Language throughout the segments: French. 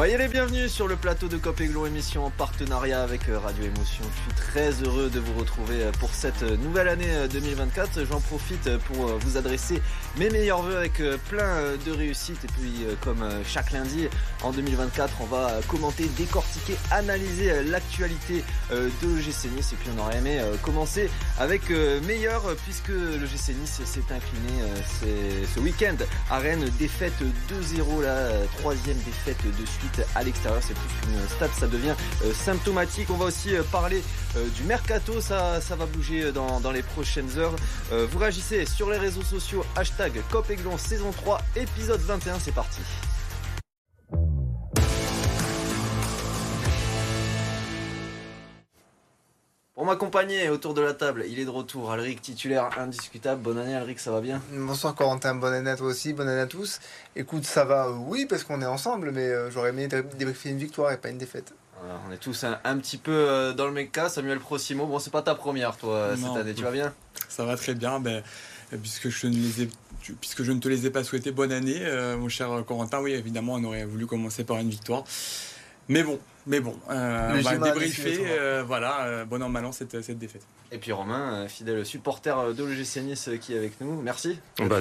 Voyez les bienvenus sur le plateau de Cop émission en partenariat avec euh, Radio Émotion. Je suis très heureux de vous retrouver euh, pour cette euh, nouvelle année 2024. J'en profite pour vous adresser mes meilleurs voeux avec plein de réussite. Et puis, comme chaque lundi en 2024, on va commenter, décortiquer, analyser l'actualité de l'OGC Nice. Et puis, on aurait aimé commencer avec meilleur puisque l'OGC Nice s'est incliné ce week-end à Rennes. Défaite 2-0, la troisième défaite de suite à l'extérieur. C'est plus qu'une stat, ça devient euh, symptomatique. On va aussi euh, parler euh, du mercato, ça, ça va bouger dans, les prochaines heures. vous réagissez sur les réseaux sociaux, hashtag COPEGLON saison 3, épisode 21, c'est parti. M'accompagner autour de la table, il est de retour. Alric, titulaire indiscutable. Bonne année, Alric, ça va bien? Bonsoir, Corentin. Bonne année à toi aussi. Bonne année à tous. Écoute, ça va, euh, oui, parce qu'on est ensemble, mais euh, j'aurais aimé débriefer une victoire et pas une défaite. on est tous un, petit peu euh, dans le même cas. Samuel Prosimo, bon, c'est pas ta première, toi, cette année. Tu vas bien? Ça va très bien. Ben, puisque je ne les ai puisque je ne te les ai pas souhaités bonne année, mon cher Corentin, oui, évidemment, on aurait voulu commencer par une victoire. Mais bon, mais bon, euh, on va débriefer. Euh, voilà, euh, bon an, mal an, cette, cette défaite. Et puis Romain, fidèle supporter de l'OGC Nice qui est avec nous. Merci. Bah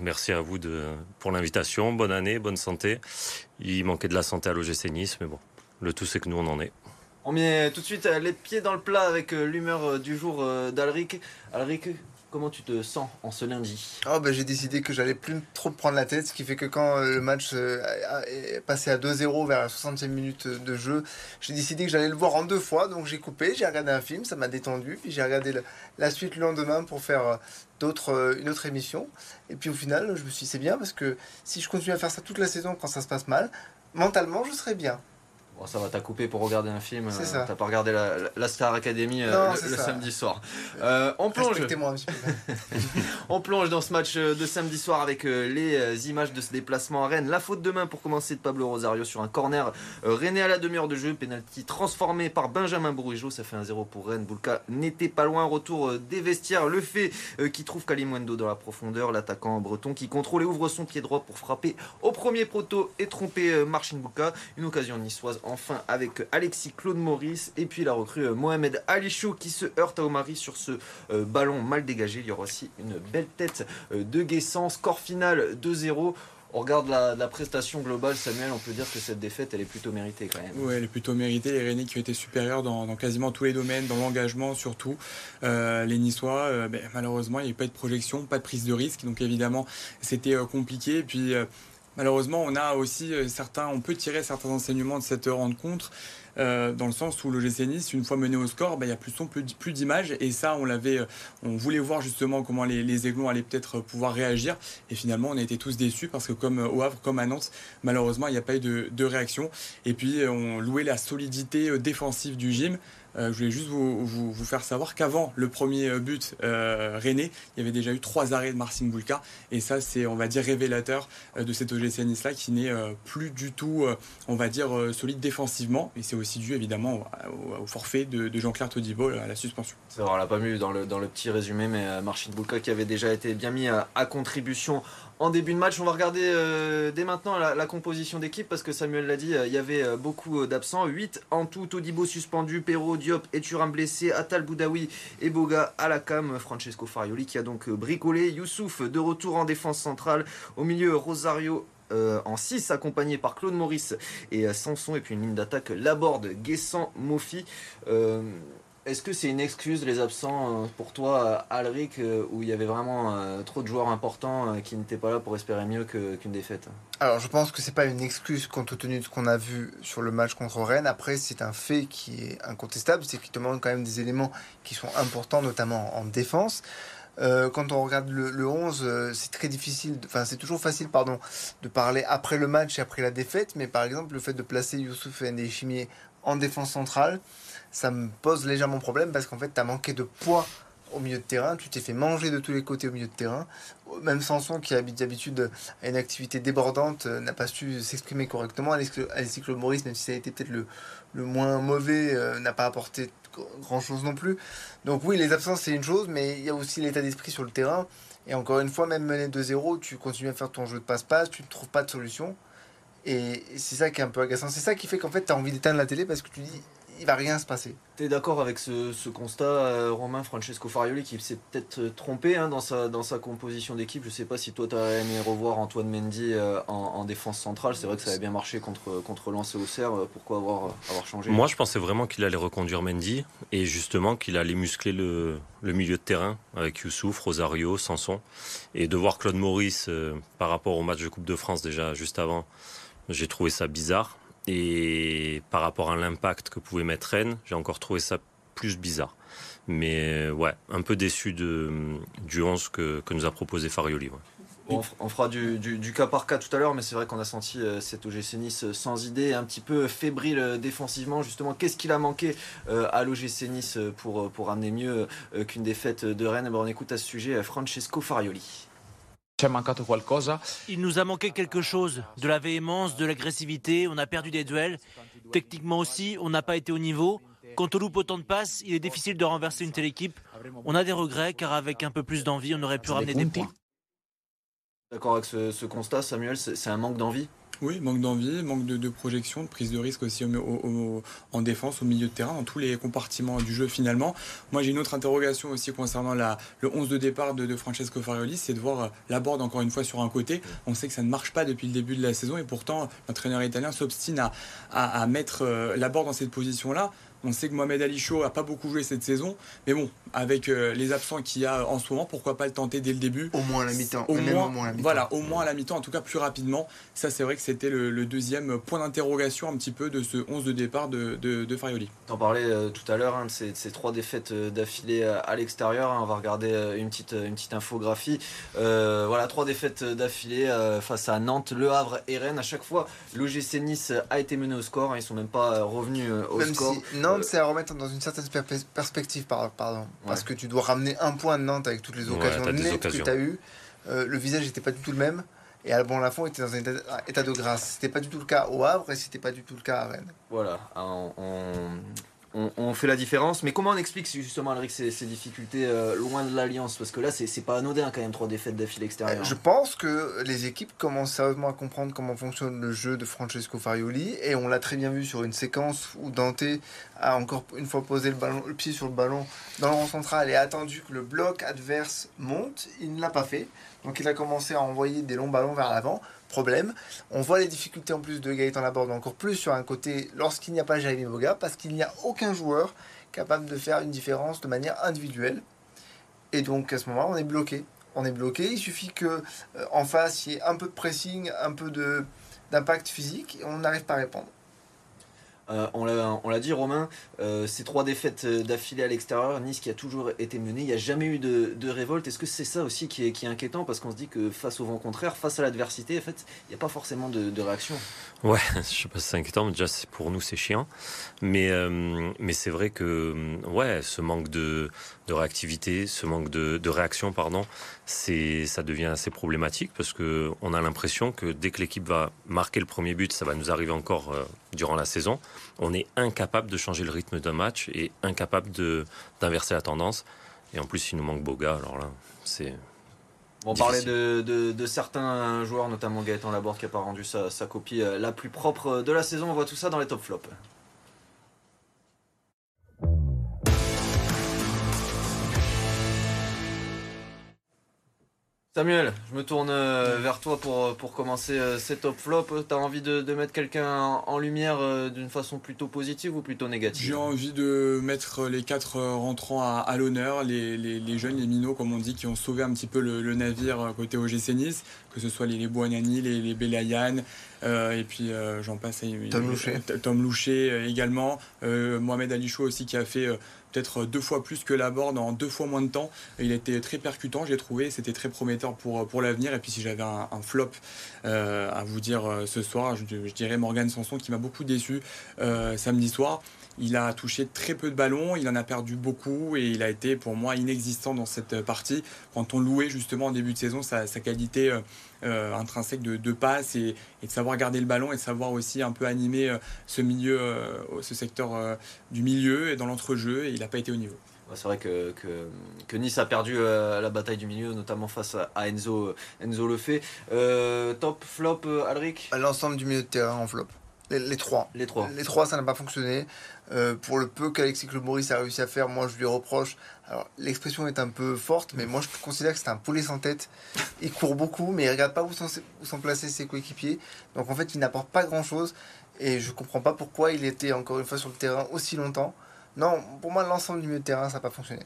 merci à vous de, pour l'invitation. Bonne année, bonne santé. Il manquait de la santé à l'OGC Nice, mais bon, le tout c'est que nous on en est. On met tout de suite les pieds dans le plat avec l'humeur du jour d'Alric. Alric, Comment tu te sens en ce lundi? Oh ben, J'ai décidé que j'allais plus trop prendre la tête, ce qui fait que quand euh, le match euh, est passé à 2-0 vers la 60e minute de jeu, j'ai décidé que j'allais le voir en deux fois. Donc j'ai coupé, j'ai regardé un film, ça m'a détendu. Puis j'ai regardé la suite le lendemain pour faire euh, d'autres, une autre émission. Et puis au final, je me suis dit c'est bien parce que si je continue à faire ça toute la saison quand ça se passe mal, mentalement je serai bien ça va, t'as coupé pour regarder un film. Euh, T'as pas regardé la, Star Academy euh, le, samedi soir. Euh, on plonge. on plonge dans ce match de samedi soir avec les images de ce déplacement à Rennes. La faute de main pour commencer de Pablo Rosario sur un corner. René à la demi-heure de jeu. Penalty transformé par Benjamin Bourigeau. Ça fait un 0 pour Rennes. Boulka n'était pas loin. Retour des vestiaires. Le fait qui trouve Kalimwendo dans la profondeur. L'attaquant breton qui contrôle et ouvre son pied droit pour frapper au premier proto et tromper Marcin Boulka. Une occasion niçoise enfin avec Alexis Claude Maurice et puis la recrue euh, Mohamed Alichou qui se heurte à Omari sur ce euh, ballon mal dégagé. Il y aura aussi une belle tête euh, de Guessant. Score final 2-0. On regarde la, prestation globale, Samuel, on peut dire que cette défaite, elle est plutôt méritée quand même. Oui, elle est plutôt méritée. Les Rennais qui ont été supérieurs dans, quasiment tous les domaines, dans l'engagement surtout. les Niçois, ben, malheureusement, il n'y a pas de projection, pas de prise de risque. Donc évidemment, c'était compliqué. Puis malheureusement, on a aussi euh, certains, on peut tirer certains enseignements de cette rencontre. Euh, dans le sens où le GC Nice, une fois mené au score, bah, il y a plus, d'images et ça euh, on voulait voir justement comment les, Aiglons allaient peut-être pouvoir réagir et finalement on a été tous déçus parce que comme au Havre, comme à Nantes, malheureusement il n'y a pas eu de, réaction et puis on louait la solidité défensive du gym. Euh, je voulais juste vous, vous, faire savoir qu'avant le premier euh, but euh, René, il y avait déjà eu trois arrêts de Marcin Boulka. Et ça, c'est, on va dire, révélateur de cet OGC Nice-là qui n'est plus du tout, on va dire, solide défensivement. Et c'est aussi dû, évidemment, au, forfait de, Jean-Claire Todibo à la suspension. C'est vrai, on l'a pas vu dans le, dans le petit résumé, mais Marcin Boulka qui avait déjà été bien mis à contribution en début de match. On va regarder euh, dès maintenant la, composition d'équipe parce que Samuel l'a dit, euh, il y avait euh, beaucoup d'absents. 8 en tout, Todibo suspendu, Perrault, Diop et Turam blessé, Atal Boudaoui et Boga à la cam, Francesco Farioli qui a donc bricolé, Youssouf de retour en défense centrale, au milieu Rosario en 6 accompagné par Claude Maurice et Sanson et puis une ligne d'attaque Laborde, Guessant, Mofi. Est-ce que c'est une excuse les absents euh, pour toi, Alric, euh, où il y avait vraiment euh, trop de joueurs importants qui n'étaient pas là pour espérer mieux qu'une défaite? Alors je pense que c'est pas une excuse compte tenu de ce qu'on a vu sur le match contre Rennes. Après c'est un fait qui est incontestable, c'est qu'il demande quand même des éléments qui sont importants, notamment en défense. quand on regarde le, 11, c'est très difficile, enfin c'est toujours facile pardon, de parler après le match et après la défaite, mais par exemple le fait de placer Youssouf et Chimier en défense centrale, ça me pose légèrement problème parce qu'en fait, tu as manqué de poids au milieu de terrain, tu t'es fait manger de tous les côtés au milieu de terrain. Même Sanson, qui d'habitude à une activité débordante, euh, n'a pas su s'exprimer correctement. Alexis Claude Maurice, même si ça a été peut-être le, le, moins mauvais, euh, n'a pas apporté grand-chose non plus. Donc oui, les absences, c'est une chose, mais il y a aussi l'état d'esprit sur le terrain. Et encore une fois, même mené 2-0, tu continues à faire ton jeu de passe-passe, tu ne trouves pas de solution. Et c'est ça qui est un peu agaçant. C'est ça qui fait qu'en fait, tu as envie d'éteindre la télé parce que tu dis, il va rien se passer. Tu es d'accord avec ce, constat, euh, Romain Francesco Farioli, qui s'est peut-être euh, trompé hein, dans, sa, dans sa composition d'équipe? Je sais pas si toi, tu as aimé revoir Antoine Mendy euh, en, défense centrale. C'est vrai que ça avait bien marché contre, contre Lens et Auxerre. Pourquoi avoir, avoir changé? Moi, je pensais vraiment qu'il allait reconduire Mendy et justement qu'il allait muscler le, le, milieu de terrain avec Youssouf, Rosario, Sanson. Et de voir Claude Maurice par rapport au match de Coupe de France déjà juste avant, j'ai trouvé ça bizarre. Et par rapport à l'impact que pouvait mettre Rennes, j'ai encore trouvé ça plus bizarre. Mais ouais, un peu déçu de, du 11 que, que nous a proposé Farioli. on fera du, du, cas par cas tout à l'heure, mais c'est vrai qu'on a senti euh, cet OGC Nice sans idée, un petit peu fébrile euh, défensivement. Justement, qu'est-ce qu'il a manqué euh, à l'OGC Nice pour, pour amener mieux qu'une défaite de Rennes? Eh ben, On écoute à ce sujet Francesco Farioli. Il nous a manqué quelque chose, de la véhémence, de l'agressivité, on a perdu des duels. Techniquement aussi, on n'a pas été au niveau. Quand on loupe autant de passes, il est difficile de renverser une telle équipe. On a des regrets car avec un peu plus d'envie, on aurait pu ramener des points. D'accord avec ce constat, Samuel, c'est un manque d'envie? Oui, manque d'envie, manque de, projection, de prise de risque aussi en défense, au milieu de terrain, dans tous les compartiments du jeu finalement. Moi j'ai une autre interrogation aussi concernant le 11 de départ de, Francesco Farioli, c'est de voir euh, la board encore une fois sur un côté. On sait que ça ne marche pas depuis le début de la saison et pourtant l'entraîneur italien s'obstine à, à, mettre euh, la board dans cette position-là. On sait que Mohamed Ali Chaud n'a pas beaucoup joué cette saison, mais bon, avec euh, les absents qu'il y a en ce moment, pourquoi pas le tenter dès le début? Au moins à la mi-temps. Au, moins, Voilà, au moins à la mi-temps, en tout cas plus rapidement. Ça, c'est vrai que c'était le, deuxième point d'interrogation un petit peu de ce 11 de départ de, de, de Farioli. Tu en parlais euh, tout à l'heure hein, de ces, trois défaites euh, d'affilée à, l'extérieur. Hein. on va regarder une petite, une petite infographie. voilà, trois défaites d'affilée face à Nantes, Le Havre et Rennes. À chaque fois, l'OGC Nice a été mené au score. Hein. ils sont même pas revenus au score. Nantes, c'est à remettre dans une certaine perspective, pardon. Parce que tu dois ramener un point de Nantes avec toutes les occasions nettes que tu as eues. Euh, le visage n'était pas du tout le même. Et Alban Lafont était dans un état, de grâce. C'était pas du tout le cas au Havre et c'était pas du tout le cas à Rennes. Voilà. on, on, fait la différence. Mais comment on explique justement, Alric, ces, ces difficultés euh, loin de l'Alliance? Parce que là, c'est pas anodin quand même, trois défaites d'affilée extérieure. Je pense que les équipes commencent sérieusement à comprendre comment fonctionne le jeu de Francesco Farioli. Et on l'a très bien vu sur une séquence où Dante a encore une fois posé le, ballon, le pied sur le ballon dans le rond central et a attendu que le bloc adverse monte. Il ne l'a pas fait. Donc il a commencé à envoyer des longs ballons vers l'avant problème. On voit les difficultés en plus de Gaëtan Laborde encore plus sur un côté lorsqu'il n'y a pas Jaime Boga, parce qu'il n'y a aucun joueur capable de faire une différence de manière individuelle. Et donc à ce moment-là, on est bloqué. On est bloqué. Il suffit que euh, en face il y ait un peu de pressing, un peu d'impact physique, et on n'arrive pas à répondre. Euh, on l'a dit, Romain, euh, ces trois défaites euh, d'affilée à l'extérieur, Nice qui a toujours été mené, il n'y a jamais eu de, révolte. Est-ce que c'est ça aussi qui est, inquiétant? Parce qu'on se dit que face au vent contraire, face à l'adversité, en fait, il n'y a pas forcément de, réaction. Ouais, je sais pas si c'est inquiétant, mais déjà pour nous c'est chiant. Mais, mais c'est vrai que ouais, ce manque de, réactivité, ce manque de, réaction, pardon, ça devient assez problématique parce qu'on a l'impression que dès que l'équipe va marquer le premier but, ça va nous arriver encore durant la saison on est incapable de changer le rythme d'un match et incapable d'inverser la tendance. Et en plus, il nous manque Boga, alors là, c'est. On parlait de, certains joueurs, notamment Gaëtan Laborde qui n'a pas rendu sa, sa, copie euh, la plus propre de la saison. On voit tout ça dans les top flops. Samuel, je me tourne euh, vers toi pour, euh, pour commencer euh, cette top flop. Tu as envie de, mettre quelqu'un en lumière d'une façon plutôt positive ou plutôt négative? J'ai envie de mettre les quatre rentrants à, l'honneur, les, jeunes, les minots, comme on dit, qui ont sauvé un petit peu le, navire côté OGC Nice, que ce soit les, les Boanani, les, les Belayan, et puis j'en passe. Tom Loucher. Tom Loucher également. Mohamed Alichou aussi qui a fait peut-être deux fois plus que la board en deux fois moins de temps. Il a été très percutant, j'ai trouvé, c'était très prometteur pour, pour l'avenir. Et puis si j'avais un, flop euh, à vous dire euh, ce soir, je, dirais Morgan Sanson qui m'a beaucoup déçu euh, samedi soir. Il a touché très peu de ballons, il en a perdu beaucoup et il a été pour moi inexistant dans cette partie. Quand on louait justement en début de saison sa, qualité euh, intrinsèque de, de passe et, de savoir garder le ballon et de savoir aussi un peu animer euh, ce milieu, euh, ce secteur du milieu et dans l'entrejeu et il n'a pas été au niveau. C'est vrai que, que, Nice a perdu la bataille du milieu, notamment face à, Enzo, Enzo le fait. top, flop, Alric? L'ensemble du milieu de terrain en flop. Les, trois. Les trois. Les trois, ça n'a pas fonctionné. Euh, pour le peu qu'Alexis Claude Maurice a réussi à faire, moi je lui reproche. Alors l'expression est un peu forte, mais moi je considère que c'est un poulet sans tête. Il court beaucoup, mais il regarde pas où sont, où sont placés ses coéquipiers. Donc en fait, il n'apporte pas grand chose. Et je comprends pas pourquoi il était encore une fois sur le terrain aussi longtemps. Non, pour moi, l'ensemble du milieu de terrain, ça n'a pas fonctionné.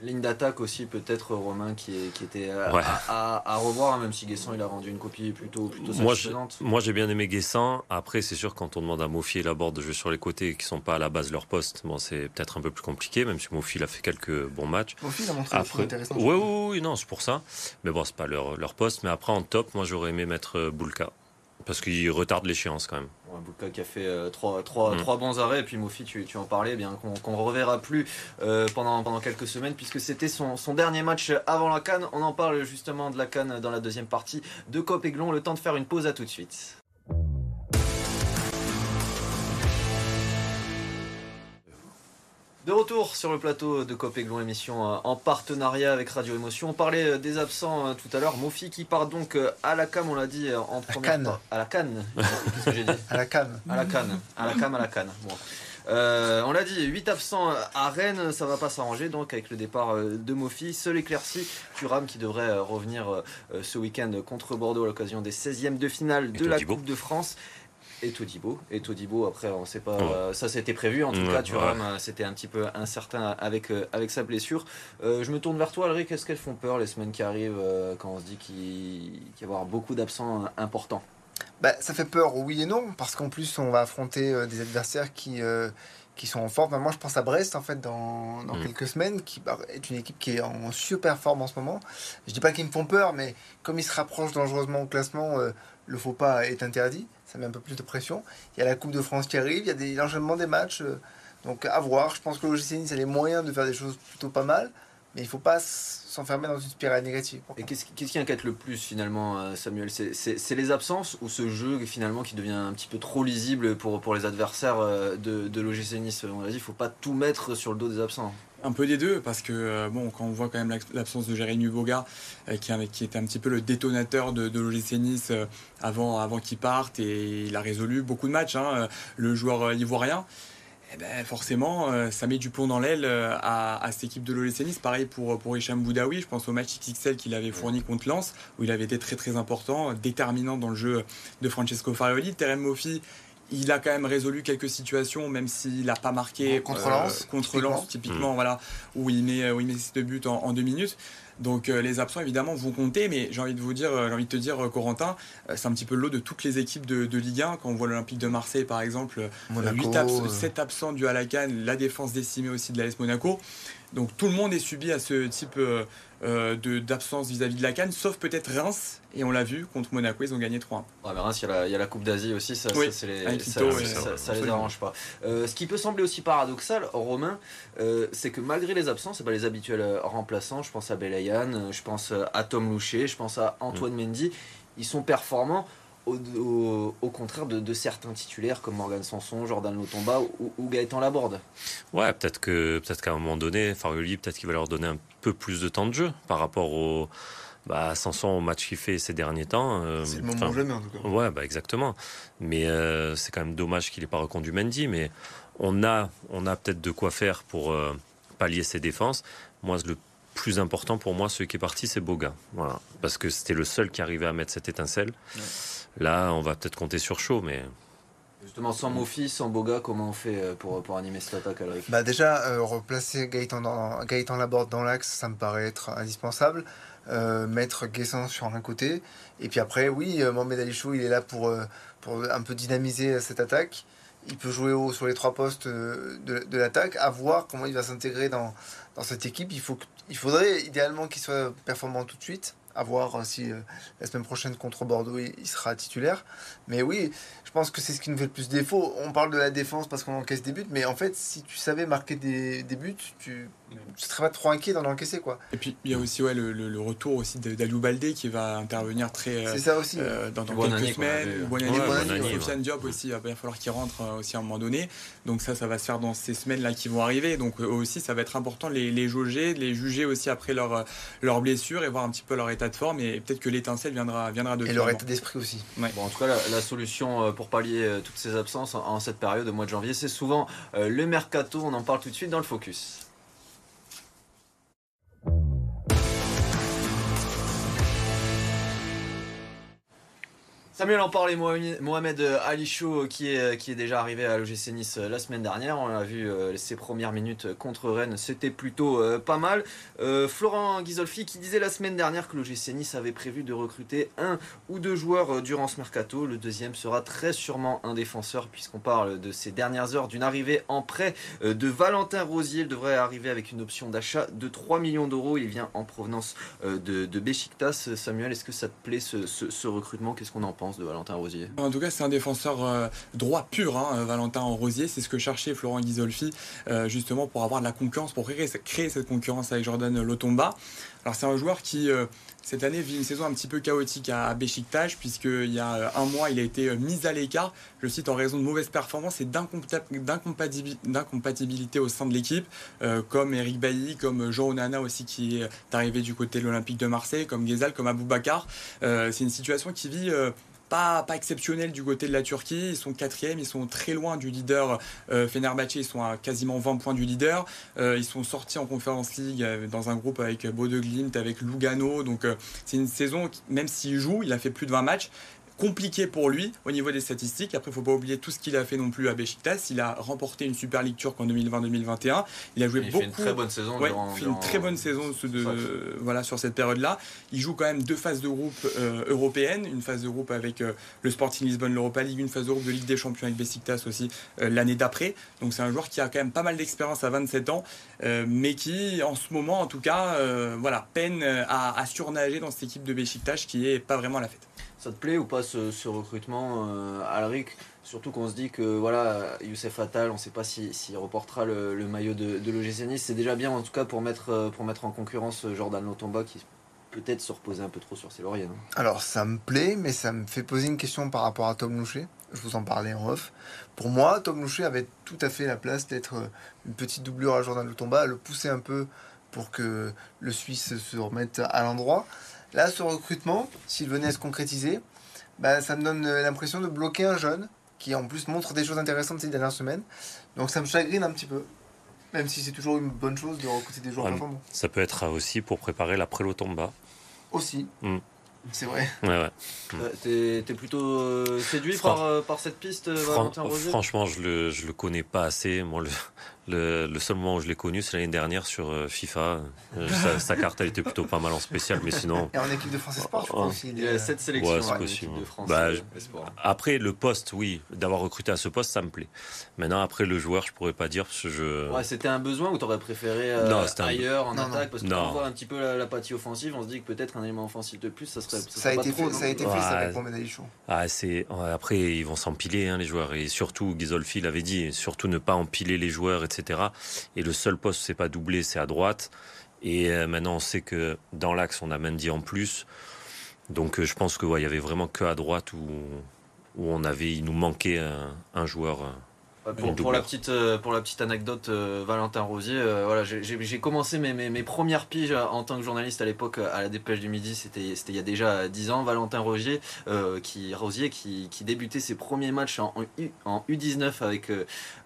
Ligne d'attaque aussi, peut-être Romain, qui, qui était à, revoir, hein, même si Guessant il a rendu une copie plutôt, plutôt satisfaisante. Moi, j'ai bien aimé Guessant. Après, c'est sûr, quand on demande à Mofi et Laborde de jouer sur les côtés qui sont pas à la base de leur poste, bon, c'est peut-être un peu plus compliqué, même si Mofi a fait quelques bons matchs. Mofi a montré après, intéressant. Oui, oui, oui, non, c'est pour ça. Mais bon, c'est pas leur, leur poste. Mais après, en top, moi, j'aurais aimé mettre euh, Boulka parce qu'il retarde l'échéance quand même. Ouais, qui a fait euh, trois, trois, mm. trois, bons arrêts, et puis Mofi, tu, tu en parlais, eh bien qu'on ne reverra plus euh, pendant, pendant quelques semaines, puisque c'était son, son, dernier match avant la Cannes. On en parle justement de la Cannes dans la deuxième partie de Cop Aiglon. Le temps de faire une pause, à tout de suite. De retour sur le plateau de Copéglon émission euh, en partenariat avec Radio Émotion. On parlait euh, des absents euh, tout à l'heure. Mofi qui part donc à la cam, on l'a dit en première canne. À la canne. Qu'est-ce que j'ai dit À la canne. À la canne. À la cam, à la canne. Bon. on l'a dit, 8 absents à Rennes, ça va pas s'arranger donc avec le départ de Mofi. Seul éclairci, Thuram qui devrait revenir ce week-end contre Bordeaux à l'occasion des 16e de finale de la Coupe de France et Todibo. Et Todibo, après, on sait pas. ça, c'était prévu. En tout cas, Thuram, c'était un petit peu incertain avec, euh, avec sa blessure. Euh, je me tourne vers toi, Alric. Est-ce qu'elles font peur les semaines qui arrivent euh, quand on se dit qu'il va y avoir beaucoup d'absents importants? Bah, Ça fait peur, oui et non. Parce qu'en plus, on va affronter des adversaires qui. qui sont en forme. moi, je pense à Brest, en fait, dans, dans mm. quelques semaines, qui bah, est une équipe qui est en super forme en ce moment. Je dis pas qu'ils me font peur, mais comme ils se rapprochent dangereusement au classement, le faux pas est interdit ça met un peu plus de pression. Il y a la Coupe de France qui arrive, il y a des, l'enchaînement des matchs. Euh, donc à voir. Je pense que l'OGC Nice a les moyens de faire des choses plutôt pas mal. Mais il ne faut pas s'enfermer dans une spirale négative. Et qu'est-ce, qui inquiète le plus finalement, euh, Samuel? C'est, les absences ou ce jeu finalement qui devient un petit peu trop lisible pour, pour les adversaires euh, de, de l'OGC Nice? On a dit il ne faut pas tout mettre sur le dos des absents. Un peu des deux, parce que euh, bon, quand on voit quand même l'absence de Jérémy Boga, euh, qui, qui, était un petit peu le détonateur de, de l'OGC Nice euh, avant, avant qu'il parte, et il a résolu beaucoup de matchs, hein, le joueur ivoirien. Eh ben, forcément, ça met du plomb dans l'aile à, cette équipe de l'OGC Nice. Pareil pour, pour Hicham Boudaoui, je pense au match XXL qu'il avait fourni contre Lens, où il avait été très très important, déterminant dans le jeu de Francesco Farioli. Terem Moffi il a quand même résolu quelques situations, même s'il n'a pas marqué contre euh, Lens, contre Lens typiquement, mm. voilà, où il met, où il met ses deux buts en, deux minutes. Donc euh, les absents évidemment vont compter, mais j'ai envie de vous dire, euh, j'ai envie de te dire, Corentin, c'est un petit peu le lot de toutes les équipes de, Ligue 1. Quand on voit l'Olympique de Marseille par exemple, Monaco, 8 7 absents du à la Cannes, la défense décimée aussi de l'AS Monaco. Donc tout le monde est subi à ce type euh, d'absence vis-à-vis de la Cannes, sauf peut-être Reims. Et on l'a vu, contre Monaco, ils ont gagné 3 Reims, il y, a la Coupe d'Asie aussi, ça, ça, les, ça, les arrange pas. Euh, ce qui peut sembler aussi paradoxal, Romain, euh, c'est que malgré les absences, pas les habituels remplaçants, je pense à Belayan, je pense à Tom Loucher, je pense à Antoine mm. Mendy, ils sont performants au, contraire de, certains titulaires comme Morgan Sanson, Jordan Lotomba ou, ou Gaëtan Laborde. Ouais, peut-être que peut-être qu'à un moment donné, Farioli, peut-être qu'il va leur donner un peu plus de temps de jeu par rapport au bah, Sanson au match qu'il fait ces derniers temps. Euh, c'est le moment jamais en tout cas. Ouais, bah exactement. Mais euh, c'est quand même dommage qu'il n'ait pas reconduit Mendy, mais on a on a peut-être de quoi faire pour euh, pallier ses défenses. Moi, le plus important pour moi, celui qui est parti, c'est Boga. Voilà, parce que c'était le seul qui arrivait à mettre cette étincelle. Là, on va peut-être compter sur chaud, mais. Justement, sans Mofi, sans Boga, comment on fait euh, pour, pour animer cette attaque, Alric? Bah Déjà, euh, replacer Gaëtan, dans, Gaëtan Laborde dans l'axe, ça me paraît être indispensable. Euh, mettre Guessant sur un côté. Et puis après, oui, Mohamed Alichou, il est là pour, pour un peu dynamiser cette attaque. Il peut jouer haut sur les trois postes de, de l'attaque, à voir comment il va s'intégrer dans, dans cette équipe. Il, faut, il faudrait idéalement qu'il soit performant tout de suite à voir si euh, la semaine prochaine contre Bordeaux il, sera titulaire. Mais oui, je pense que c'est ce qui nous fait le plus défaut. On parle de la défense parce qu'on encaisse des buts, mais en fait, si tu savais marquer des, buts, tu je serais pas trop inquiet d'en encaisser quoi. Et puis il y a aussi ouais, le, le, retour aussi d'Aliou Baldé qui va intervenir très c'est ça aussi euh, dans, quelques semaines. Bonne année, Sofiane Diop aussi, il va falloir qu'il rentre euh, aussi à un moment donné. Donc ça, ça va se faire dans ces semaines là qui vont arriver. Donc aussi, ça va être important les, les jauger, les juger aussi après leur leurs blessures et voir un petit peu leur état de forme et peut-être que l'étincelle viendra viendra de. Et leur état d'esprit aussi. Bon, en tout cas, la, solution pour pallier toutes ces absences en, cette période de mois de janvier, c'est souvent le mercato. On en parle tout de suite dans le focus. Samuel en parlait, Mohamed Ali Chou qui est, qui est déjà arrivé à l'OGC Nice euh, la semaine dernière. On a vu euh, ses premières minutes contre Rennes, c'était plutôt euh, pas mal. Florent Ghisolfi qui disait la semaine dernière que l'OGC Nice avait prévu de recruter un ou deux joueurs durant ce mercato. Le deuxième sera très sûrement un défenseur puisqu'on parle de ces dernières heures d'une arrivée en prêt de Valentin Rosier. Il devrait arriver avec une option d'achat de 3 millions d'euros. Il vient en provenance de, de. Samuel, est-ce que ça te plaît ce recrutement? Qu'est-ce qu'on en pense? De Valentin Rosier En tout cas, c'est un défenseur euh, droit pur, hein, Valentin Rosier. C'est ce que cherchait Florent Ghisolfi, euh, justement, pour avoir de la concurrence, pour créer, cette concurrence avec Jordan Lotomba. Alors, c'est un joueur qui euh, cette année vit une saison un petit peu chaotique à Besiktas puisqu'il y a un mois il a été mis à l'écart, je cite en raison de mauvaises performances et d'incompatibilité au sein de l'équipe, comme Eric Bailly, comme Jean Onana aussi qui est arrivé du côté de l'Olympique de Marseille, comme Ghezal, comme Aboubacar. c'est une situation qui vit pas, exceptionnel du côté de la Turquie. Ils sont quatrième, ils sont très loin du leader euh, ils sont à quasiment 20 points du leader. Euh, ils sont sortis en Conference League euh, dans un groupe avec Bode Glimt, avec Lugano. Donc c'est une saison, même s'il joue, il a fait plus de 20 matchs compliqué pour lui au niveau des statistiques. Après, il faut pas oublier tout ce qu'il a fait non plus à Besiktas. Il a remporté une Super League turque en 2020-2021. Il a joué il beaucoup. Fait une très bonne saison. Ouais, fait une très bonne saison de, voilà sur cette période-là. Il joue quand même deux phases de groupe euh, européennes, une phase de groupe avec euh, le Sporting Lisbonne, l'Europa League, une phase de groupe de Ligue des Champions avec Besiktas aussi euh, l'année d'après. Donc c'est un joueur qui a quand même pas mal d'expérience à 27 ans, mais qui en ce moment en tout cas, voilà, peine à, à surnager dans cette équipe de Besiktas qui est pas vraiment à la fête. Ça te plaît ou pas ce, recrutement, euh, Alric? Surtout qu'on se dit que voilà, Youssef Attal, on ne sait pas s'il reportera le, maillot de, de. C'est déjà bien en tout cas pour mettre, euh, en concurrence euh, Jordan Lotomba qui peut-être se reposer un peu trop sur ses lauriers. Alors ça me plaît, mais ça me fait poser une question par rapport à Tom Loucher. Je vous en parlais en off. Pour moi, Tom Loucher avait tout à fait la place d'être une petite doublure à Jordan Lotomba, à le pousser un peu pour que le Suisse se remette à l'endroit. Là, ce recrutement, s'il venait à se concrétiser, bah, ça me donne l'impression de bloquer un jeune qui en plus montre des choses intéressantes ces dernières semaines. Donc ça me chagrine un petit peu. Même si c'est toujours une bonne chose de recruter des joueurs performants. Ça peut être aussi pour préparer l'après-Lotomba. Aussi. Hmm. C'est vrai. Ouais, ouais. Euh, t'es, plutôt euh, séduit par, euh, par, cette piste, Valentin Rosier? Franchement, je le, je le connais pas assez. Moi, le, le, seul moment où je l'ai connu, c'est l'année dernière sur euh, FIFA. Euh, sa, carte, elle était plutôt pas mal en spécial, mais sinon. Et en équipe de France Espoir, je crois aussi. Il y a cette sélection. Ouais, c'est possible. De France bah, après, le poste, oui, d'avoir recruté à ce poste, ça me plaît. Maintenant, après, le joueur, je pourrais pas dire parce que je. Ouais, c'était un besoin ou t'aurais préféré euh, ailleurs en attaque? Parce qu'on voit un petit peu l'apathie offensive, on se dit que peut-être un élément offensif de plus, ça serait. Ça, a, été fait, ça a été fait, ça pour Chaud. Ah, c'est après, ils vont s'empiler, hein, les joueurs. Et surtout, Ghisolfi l'avait dit, surtout ne pas empiler les joueurs, etc. Et le seul poste, c'est pas doublé, c'est à droite. Et euh, maintenant, on sait que dans l'axe, on a Mendy en plus. Donc, euh, je pense que il y avait vraiment que à droite où, on avait, il nous manquait un, joueur. Pour, la petite, euh, pour la petite anecdote, euh, Valentin Rosier, euh, voilà, j'ai commencé mes, mes, premières piges en tant que journaliste à l'époque à la Dépêche du Midi, c'était il y a déjà 10 ans. Valentin Rosier, qui, Rosier qui, qui, débutait ses premiers matchs en, U, en U19 avec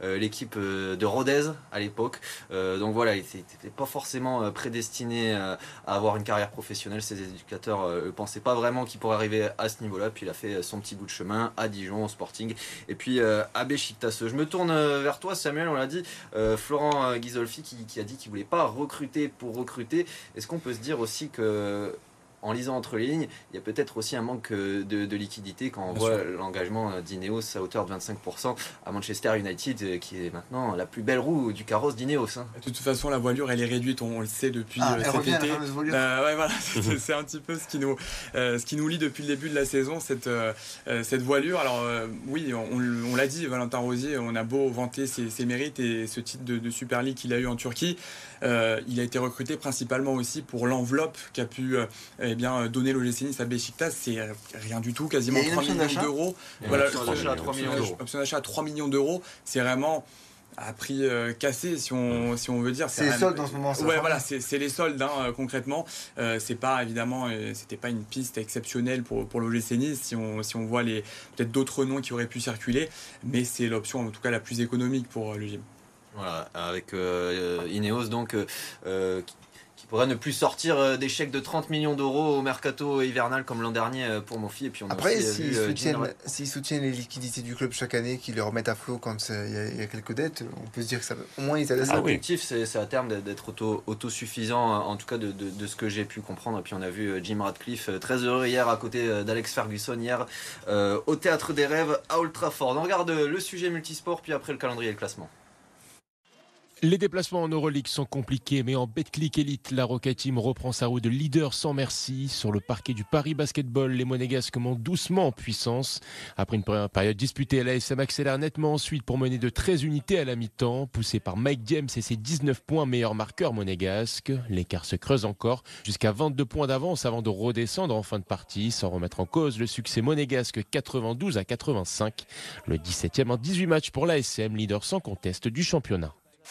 l'équipe de Rodez à l'époque. donc voilà, il n'était pas forcément prédestiné à avoir une carrière professionnelle. Ses éducateurs ne pensaient pas vraiment qu'il pourrait arriver à ce niveau-là. Puis il a fait son petit bout de chemin à Dijon, au Sporting, et puis à Besiktas. Je me tourne euh, vers toi, Samuel. On l'a dit, euh, Florent euh, Ghisolfi qui, a dit qu'il voulait pas recruter pour recruter. Est-ce qu'on peut se dire aussi que en lisant entre les lignes, il y a peut-être aussi un manque de, liquidité quand on voit l'engagement d'Ineos à hauteur de 25% à Manchester United, qui est maintenant la plus belle roue du carrosse d'Ineos. Hein. De toute façon, la voilure, elle est réduite, on, le sait depuis ah, cet été. ouais, voilà, c'est un petit peu ce qui, nous, ce qui nous lie depuis le début de la saison, cette, cette voilure. Alors oui, on, l'a dit, Valentin Rosier, on a beau vanter ses, mérites et ce titre de, de Super League qu'il a eu en Turquie. Euh, il a été recruté principalement aussi pour l'enveloppe qu'a pu euh, eh bien, donner l'OGC Nice à Besiktas. C'est rien du tout, quasiment 3 millions d'euros. Voilà, option d'achat à 3 millions d'euros. Option d'achat à 3 millions d'euros. C'est vraiment à prix euh, cassé si on, si on veut dire c'est les soldes en ce moment ouais voilà c'est les soldes hein, concrètement c'est pas évidemment c'était pas une piste exceptionnelle pour pour l'OGC Nice si on si on voit les peut-être d'autres noms qui auraient pu circuler mais c'est l'option en tout cas la plus économique pour le gym voilà, avec euh, Ineos donc euh, euh, qui, pourrait ne plus sortir des chèques de 30 millions d'euros au mercato hivernal comme l'an dernier pour Mofi. Et puis on Après, s'ils soutiennent, soutiennent, les liquidités du club chaque année, qu'ils les remettent à flot quand il y, a quelques dettes, on peut se dire que ça, au moins ils aident ça. L'objectif, c'est à terme d'être auto, autosuffisant, en tout cas de, de, ce que j'ai pu comprendre. Et puis on a vu Jim Radcliffe très heureux hier à côté d'Alex Ferguson hier au Théâtre des Rêves à Old Trafford. On regarde le sujet multisport, puis après le calendrier et le classement. Les déplacements en Euroleague sont compliqués, mais en Betclic Elite, la Rocket Team reprend sa route de leader sans merci. Sur le parquet du Paris Basketball, les Monégasques montent doucement en puissance. Après une première période disputée, la SM accélère nettement ensuite pour mener de 13 unités à la mi-temps. Poussé par Mike James et ses 19 points meilleur marqueur monégasque, l'écart se creuse encore jusqu'à 22 points d'avance avant de redescendre en fin de partie, sans remettre en cause le succès monégasque 92 à 85. Le 17e en 18 matchs pour la SM, leader sans conteste du championnat.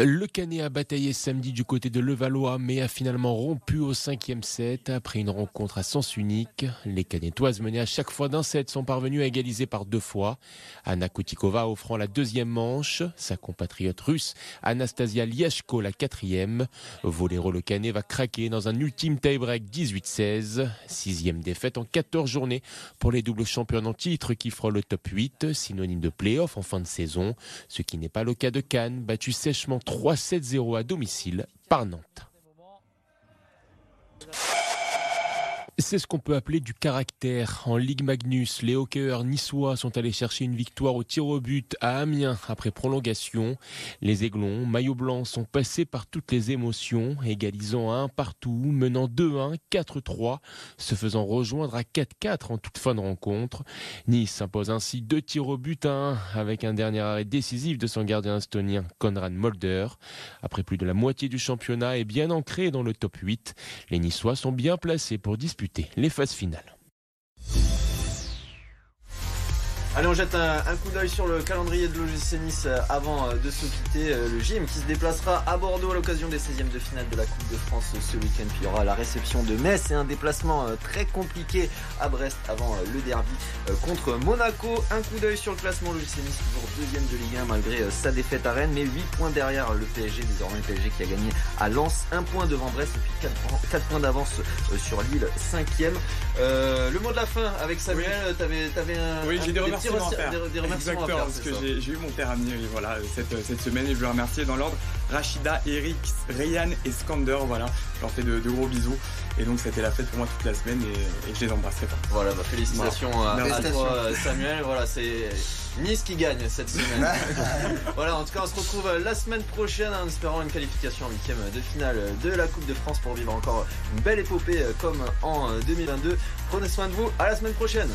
Le Canet a bataillé samedi du côté de Levallois, mais a finalement rompu au cinquième set après une rencontre à sens unique. Les Canetoises menées à chaque fois d'un set sont parvenues à égaliser par deux fois. Anna Kutikova offrant la deuxième manche, sa compatriote russe Anastasia Liashko la quatrième. Voléro le Canet va craquer dans un ultime tie-break 18-16. Sixième défaite en 14 journées pour les doubles champions en titre qui frôlent le top 8, synonyme de play-off en fin de saison. Ce qui n'est pas le cas de Cannes, battu sèchement 3-7-0 à domicile par Nantes. C'est ce qu'on peut appeler du caractère. En Ligue Magnus, les hockeyeurs niçois sont allés chercher une victoire au tir au but à Amiens après prolongation. Les Aiglons, maillot blanc, sont passés par toutes les émotions, égalisant un partout, menant 2-1, 4-3, se faisant rejoindre à 4-4 en toute fin de rencontre. Nice s'impose ainsi deux tirs au but à 1 avec un dernier arrêt décisif de son gardien estonien Konrad Molder. Après plus de la moitié du championnat et bien ancré dans le top 8, les Niçois sont bien placés pour disputer les phases finales. Allez, on jette un, coup d'œil sur le calendrier de l'OGC Nice euh, avant euh, de se quitter. Euh, le gym qui se déplacera à Bordeaux à l'occasion des 16e de finale de la Coupe de France ce week-end. Puis il y aura la réception de Metz et un déplacement très compliqué à Brest avant le derby contre Monaco. Un coup d'œil sur le classement. L'OGC Nice toujours deuxième de Ligue 1 malgré sa défaite à Rennes, mais 8 points derrière le PSG. Désormais le PSG qui a gagné à Lens, 1 point devant Brest et puis 4, points d'avance sur Lille, 5e. le mot de la fin avec Samuel, oui. t'avais, un... Oui, j'ai des Exactement, parce que j'ai eu mon père à venir voilà, cette, cette semaine et je veux remercier dans l'ordre Rachida, Eric, Ryan et Skander. Voilà, je leur fais de, gros bisous. Et donc c'était la fête pour moi toute la semaine et, je les embrasse très fort. Voilà, bah, félicitations, À, toi Samuel. Voilà, c'est Nice qui gagne cette semaine. voilà, en tout cas on se retrouve la semaine prochaine en espérant une qualification en huitième de finale de la Coupe de France pour vivre encore une belle épopée comme en 2022. Prenez soin de vous, à la semaine prochaine.